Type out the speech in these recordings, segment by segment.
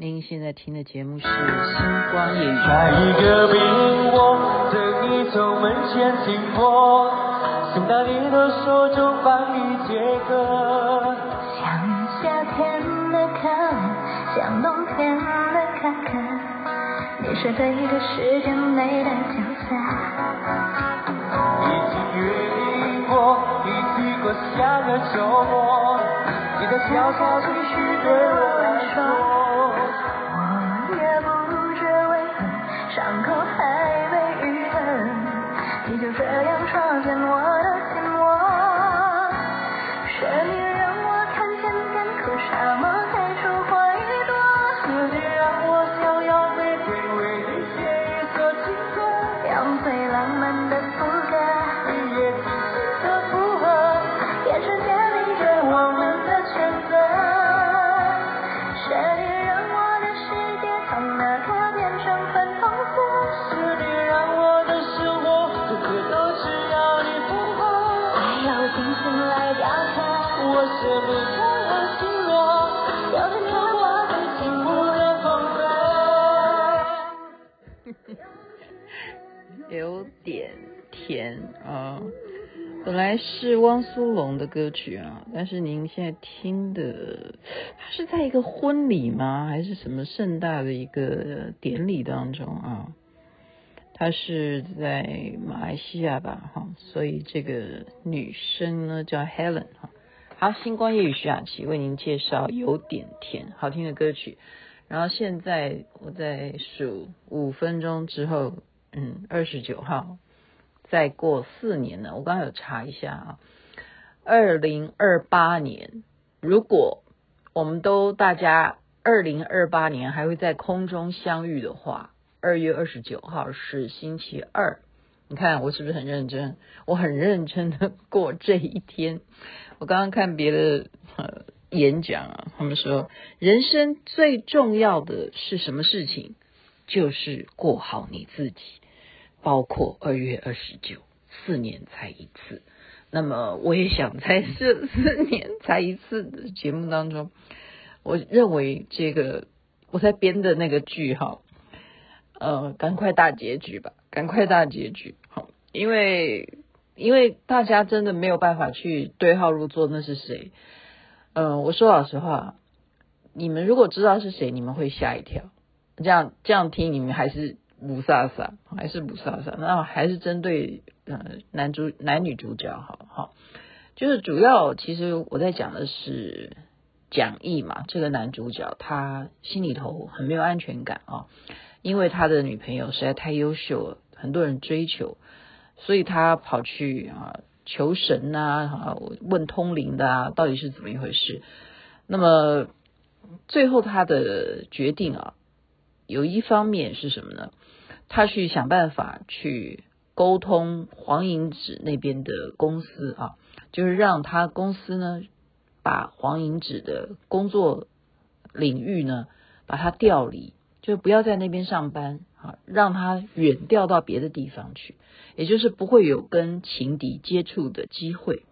您现在听的节目是《星光夜语》。下一个冰我等你从门前经过，送到你的手中帮你解渴。像夏天的可乐，像冬天的可可，你是对的时间，对的角色。已经约定过，一起过下个周末，你的悄悄情绪对我来说。伤是汪苏泷的歌曲啊，但是您现在听的，他是在一个婚礼吗？还是什么盛大的一个典礼当中啊？他是在马来西亚吧？哈，所以这个女生呢叫 Helen 哈。好，星光夜雨徐雅琪为您介绍有点甜好听的歌曲。然后现在我在数五分钟之后，嗯，二十九号，再过四年呢。我刚刚有查一下啊，二零二八年，如果我们都大家二零二八年还会在空中相遇的话，二月二十九号是星期二。你看我是不是很认真？我很认真的过这一天。我刚刚看别的呃演讲啊，他们说人生最重要的是什么事情？就是过好你自己。包括二月二十九，四年才一次。那么我也想在这 四年才一次的节目当中，我认为这个我在编的那个剧哈，呃，赶快大结局吧，赶快大结局。好，因为。因为大家真的没有办法去对号入座，那是谁？嗯、呃，我说老实话，你们如果知道是谁，你们会吓一跳。这样这样听，你们还是雾煞煞，还是雾煞煞。那还是针对呃男主男女主角，好好，就是主要其实我在讲的是蒋毅嘛，这个男主角他心里头很没有安全感啊，因为他的女朋友实在太优秀了，很多人追求。所以他跑去啊求神呐啊问通灵的啊到底是怎么一回事？那么最后他的决定啊有一方面是什么呢？他去想办法去沟通黄银子那边的公司啊，就是让他公司呢把黄银子的工作领域呢把他调离，就不要在那边上班啊，让他远调到别的地方去。也就是不会有跟情敌接触的机会。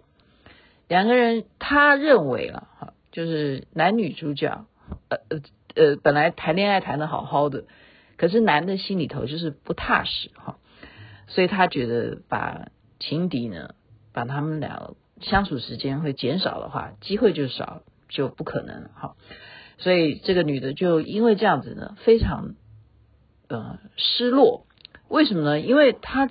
两个人，他认为啊，哈，就是男女主角，呃呃呃，本来谈恋爱谈的好好的，可是男的心里头就是不踏实哈，所以他觉得把情敌呢，把他们俩相处时间会减少的话，机会就少，就不可能哈。所以这个女的就因为这样子呢，非常呃失落。为什么呢？因为她。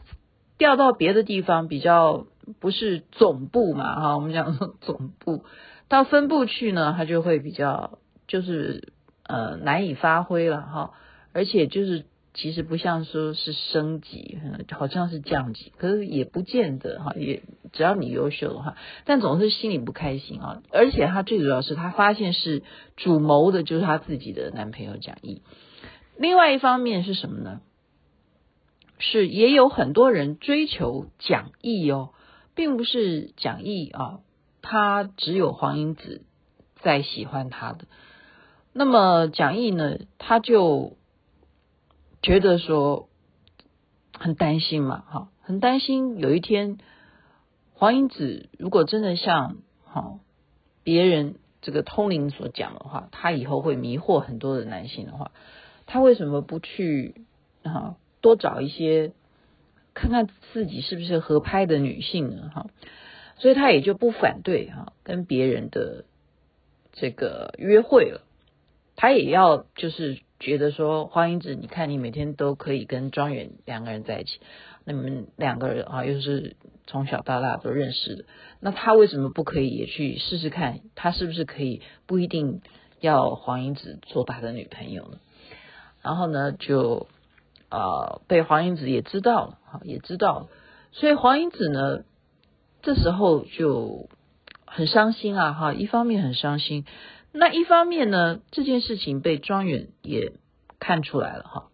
调到别的地方比较不是总部嘛哈，我们讲说总部到分部去呢，他就会比较就是呃难以发挥了哈，而且就是其实不像说是升级，好像是降级，可是也不见得哈，也只要你优秀的话，但总是心里不开心啊，而且他最主要是他发现是主谋的就是他自己的男朋友蒋毅，另外一方面是什么呢？是，也有很多人追求蒋毅哦，并不是蒋毅啊，他只有黄英子在喜欢他的。那么蒋毅呢，他就觉得说很担心嘛，哈，很担心有一天黄英子如果真的像哈别人这个通灵所讲的话，他以后会迷惑很多的男性的话，他为什么不去啊多找一些看看自己是不是合拍的女性呢？哈，所以他也就不反对哈跟别人的这个约会了，他也要就是觉得说黄英子，你看你每天都可以跟庄远两个人在一起。那你们两个人啊，又是从小到大都认识的，那他为什么不可以也去试试看？他是不是可以不一定要黄英子做他的女朋友呢？然后呢，就啊、被黄英子也知道了，哈，也知道了，所以黄英子呢，这时候就很伤心啊，哈，一方面很伤心，那一方面呢，这件事情被庄远也看出来了，哈，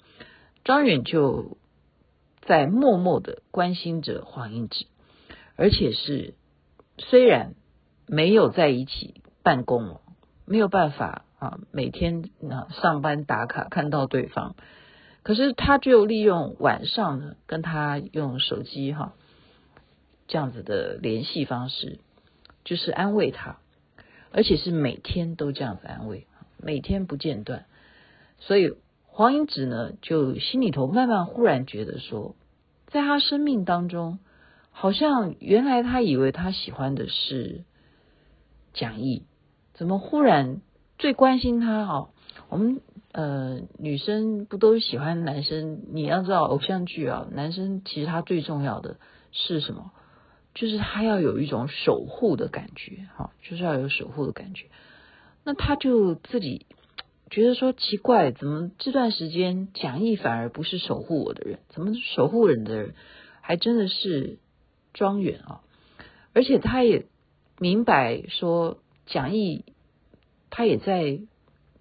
庄远就。在默默的关心着黄英子，而且是虽然没有在一起办公了，没有办法啊，每天啊上班打卡看到对方，可是他就利用晚上呢，跟他用手机哈这样子的联系方式，就是安慰他，而且是每天都这样子安慰，每天不间断，所以。黄英子呢，就心里头慢慢忽然觉得说，在他生命当中，好像原来他以为他喜欢的是蒋毅，怎么忽然最关心他？哦，我们呃女生不都喜欢男生？你要知道偶像剧啊，男生其实他最重要的是什么？就是他要有一种守护的感觉，哈，就是要有守护的感觉。那他就自己。觉得说奇怪，怎么这段时间蒋毅反而不是守护我的人？怎么守护人的人还真的是庄远啊？而且他也明白说蒋毅他也在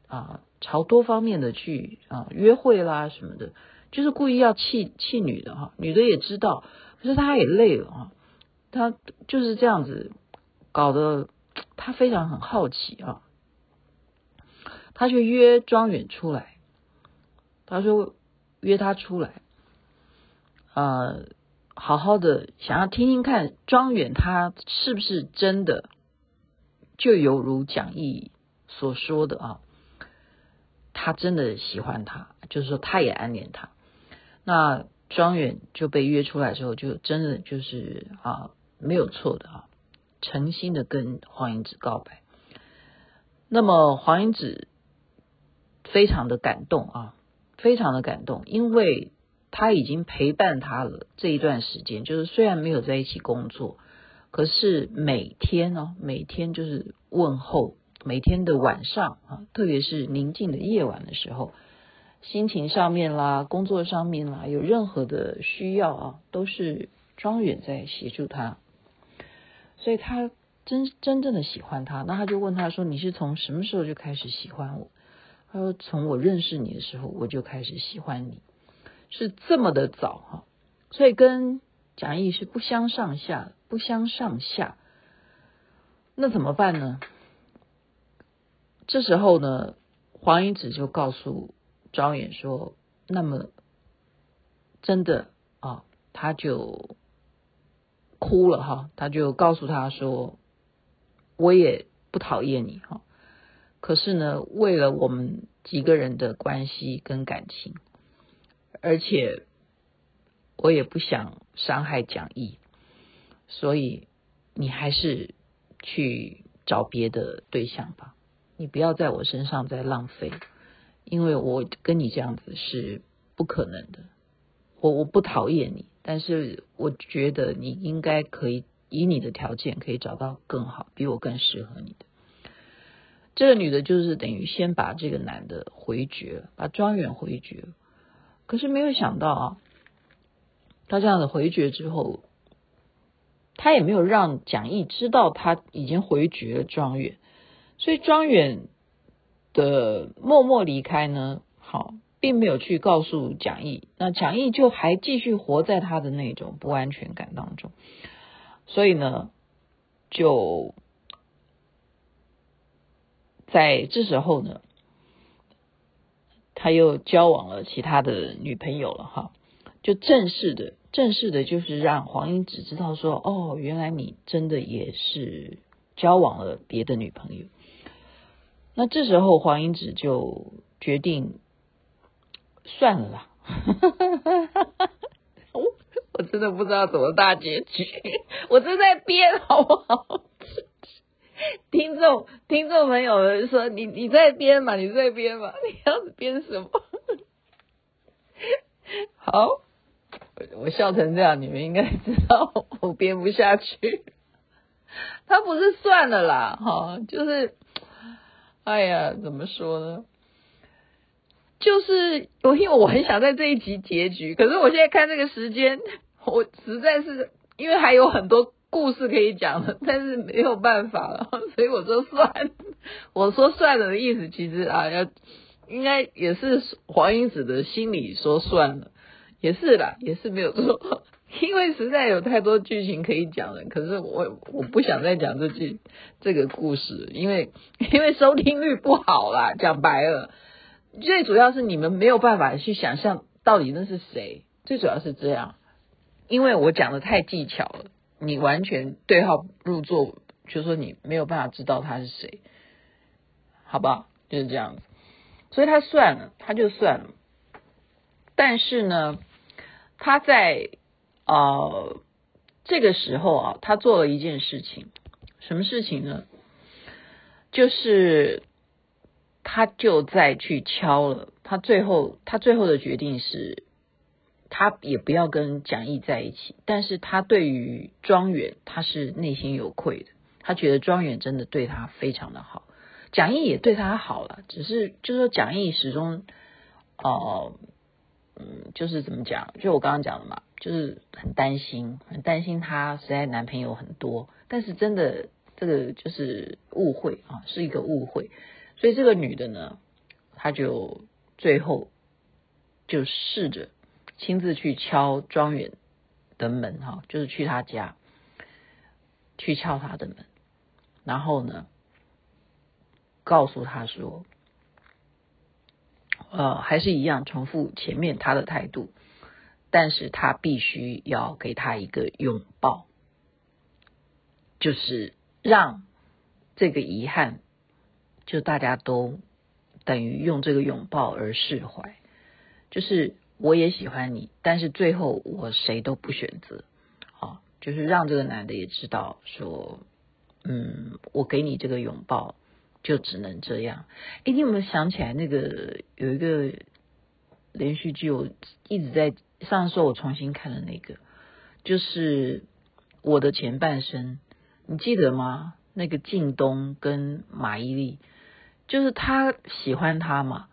啊朝多方面的去啊约会啦什么的，就是故意要气气女的哈，女的也知道，可是他也累了啊，他就是这样子搞得他非常很好奇啊。他就约庄远出来，他说约他出来，呃，好好的想要听听看庄远他是不是真的就犹如蒋毅所说的啊，他真的喜欢他，就是说他也暗恋他。那庄远就被约出来之后，就真的就是啊没有错的啊，诚心的跟黄英子告白。那么黄英子。非常的感动啊，非常的感动，因为他已经陪伴他了这一段时间，就是虽然没有在一起工作，可是每天哦，每天就是问候，每天的晚上啊，特别是宁静的夜晚的时候，心情上面啦，工作上面啦，有任何的需要啊，都是庄远在协助他，所以他真真正的喜欢他，那他就问他说：“你是从什么时候就开始喜欢我？”他说：“从我认识你的时候，我就开始喜欢你，是这么的早哈，所以跟蒋毅是不相上下，不相上下。那怎么办呢？这时候呢，黄英子就告诉庄远说：‘那么真的啊，他就哭了哈，他就告诉他说：‘我也不讨厌你哈。’”可是呢，为了我们几个人的关系跟感情，而且我也不想伤害蒋毅，所以你还是去找别的对象吧，你不要在我身上再浪费，因为我跟你这样子是不可能的。我我不讨厌你，但是我觉得你应该可以以你的条件可以找到更好，比我更适合你的。这个女的，就是等于先把这个男的回绝，把庄远回绝。可是没有想到啊，他这样的回绝之后，他也没有让蒋毅知道他已经回绝了庄远，所以庄远的默默离开呢，好，并没有去告诉蒋毅。那蒋毅就还继续活在他的那种不安全感当中，所以呢，就。在这时候呢，他又交往了其他的女朋友了哈，就正式的、正式的，就是让黄英子知道说，哦，原来你真的也是交往了别的女朋友。那这时候黄英子就决定算了啦。我我真的不知道怎么大结局，我正在编，好不好？听众听众朋友们说，你你在编嘛？你在编嘛？你要编什么？好，我笑成这样，你们应该知道我编不下去。他不是算了啦，哈，就是，哎呀，怎么说呢？就是我因为我很想在这一集结局，可是我现在看这个时间，我实在是因为还有很多故事可以讲，但是没有办法了，所以我说算。我说算了的意思，其实啊，要应该也是黄英子的心里说算了，也是啦，也是没有错。因为实在有太多剧情可以讲了，可是我我不想再讲这句这个故事，因为因为收听率不好啦，讲白了，最主要是你们没有办法去想象到底那是谁，最主要是这样，因为我讲的太技巧了，你完全对号入座，就说你没有办法知道他是谁，好不好？就是这样子，所以他算了，他就算了，但是呢，他在。呃，这个时候啊，他做了一件事情，什么事情呢？就是他就再去敲了。他最后，他最后的决定是，他也不要跟蒋毅在一起。但是他对于庄远，他是内心有愧的。他觉得庄远真的对他非常的好，蒋毅也对他好了。只是就是说，蒋毅始终，呃，嗯，就是怎么讲？就我刚刚讲的嘛。就是很担心，很担心她实在男朋友很多，但是真的这个就是误会啊，是一个误会。所以这个女的呢，她就最后就试着亲自去敲庄园的门哈，就是去他家去敲他的门，然后呢，告诉他说，呃，还是一样重复前面他的态度。但是他必须要给他一个拥抱，就是让这个遗憾，就大家都等于用这个拥抱而释怀。就是我也喜欢你，但是最后我谁都不选择。啊，就是让这个男的也知道说，嗯，我给你这个拥抱就只能这样。哎，你有没有想起来那个有一个连续剧，我一直在。上次我重新看的那个，就是我的前半生，你记得吗？那个靳东跟马伊琍，就是他喜欢他嘛，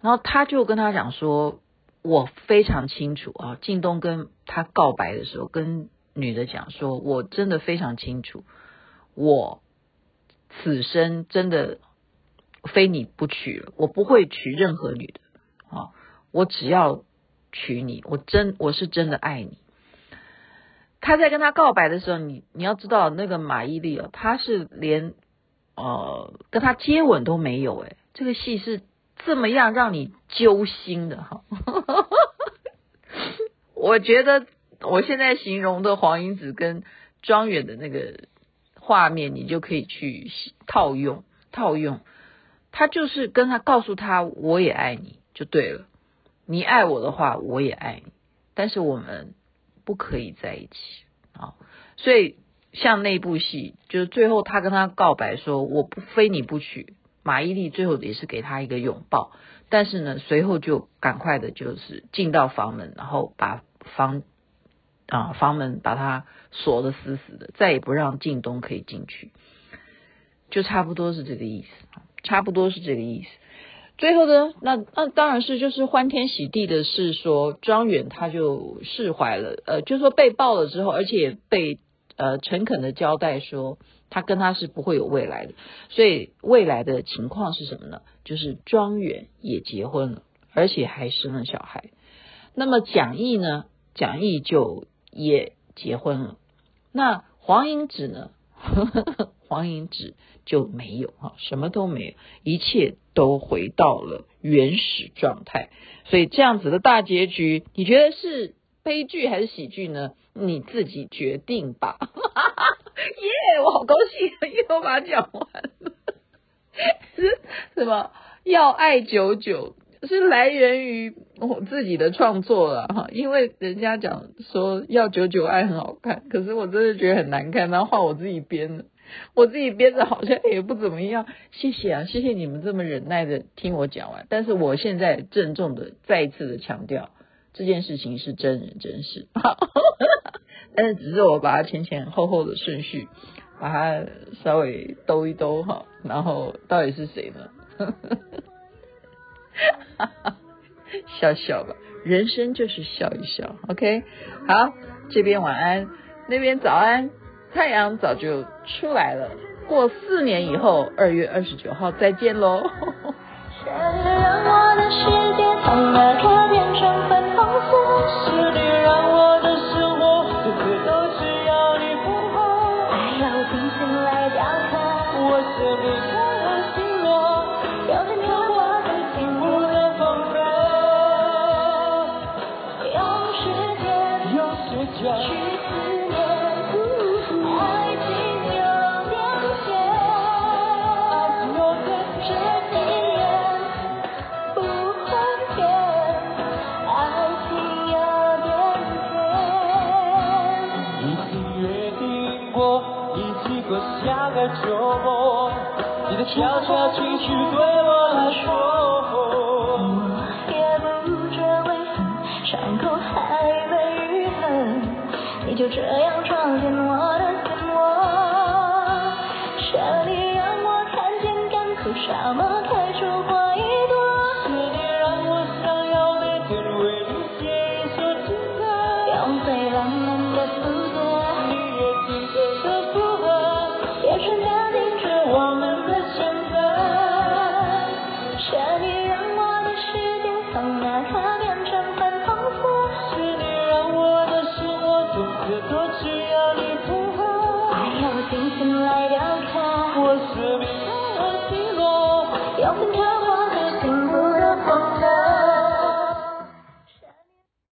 然后他就跟他讲说，我非常清楚啊。靳东跟他告白的时候，跟女的讲说，我真的非常清楚，我此生真的非你不娶了，我不会娶任何女的啊，我只要。娶你，我真我是真的爱你。他在跟他告白的时候，你你要知道那个马伊琍哦，他是连呃跟他接吻都没有诶，这个戏是这么样让你揪心的哈。我觉得我现在形容的黄英子跟庄远的那个画面，你就可以去套用套用。他就是跟他告诉他我也爱你就对了。你爱我的话，我也爱你，但是我们不可以在一起啊！所以像那部戏，就是最后他跟他告白说我不非你不娶，马伊琍最后也是给他一个拥抱，但是呢，随后就赶快的就是进到房门，然后把房啊房门把它锁得死死的，再也不让靳东可以进去，就差不多是这个意思，差不多是这个意思。最后呢，那那当然是就是欢天喜地的是说庄远他就释怀了，呃，就说被爆了之后，而且被呃诚恳的交代说他跟他是不会有未来的，所以未来的情况是什么呢？就是庄远也结婚了，而且还生了小孩。那么蒋毅呢？蒋毅就也结婚了。那黄英子呢？黄英子就没有哈，什么都没有，一切都回到了原始状态。所以这样子的大结局，你觉得是悲剧还是喜剧呢？你自己决定吧。耶，yeah, 我好高兴，因为我把它讲完了。是什么？要爱久久是来源于我自己的创作了哈，因为人家讲说要久久爱很好看，可是我真的觉得很难看，然后画我自己编的，我自己编的好像也不怎么样。谢谢啊，谢谢你们这么忍耐的听我讲完，但是我现在郑重的再一次的强调，这件事情是真人真事，但是只是我把它前前后后的顺序。把它稍微兜一兜哈，然后到底是谁呢？笑笑吧，人生就是笑一笑。OK，好，这边晚安，那边早安，太阳早就出来了。过四年以后，二月二十九号再见喽。悄悄情绪对我来说，我也不觉为何，伤口还没愈合，你就这样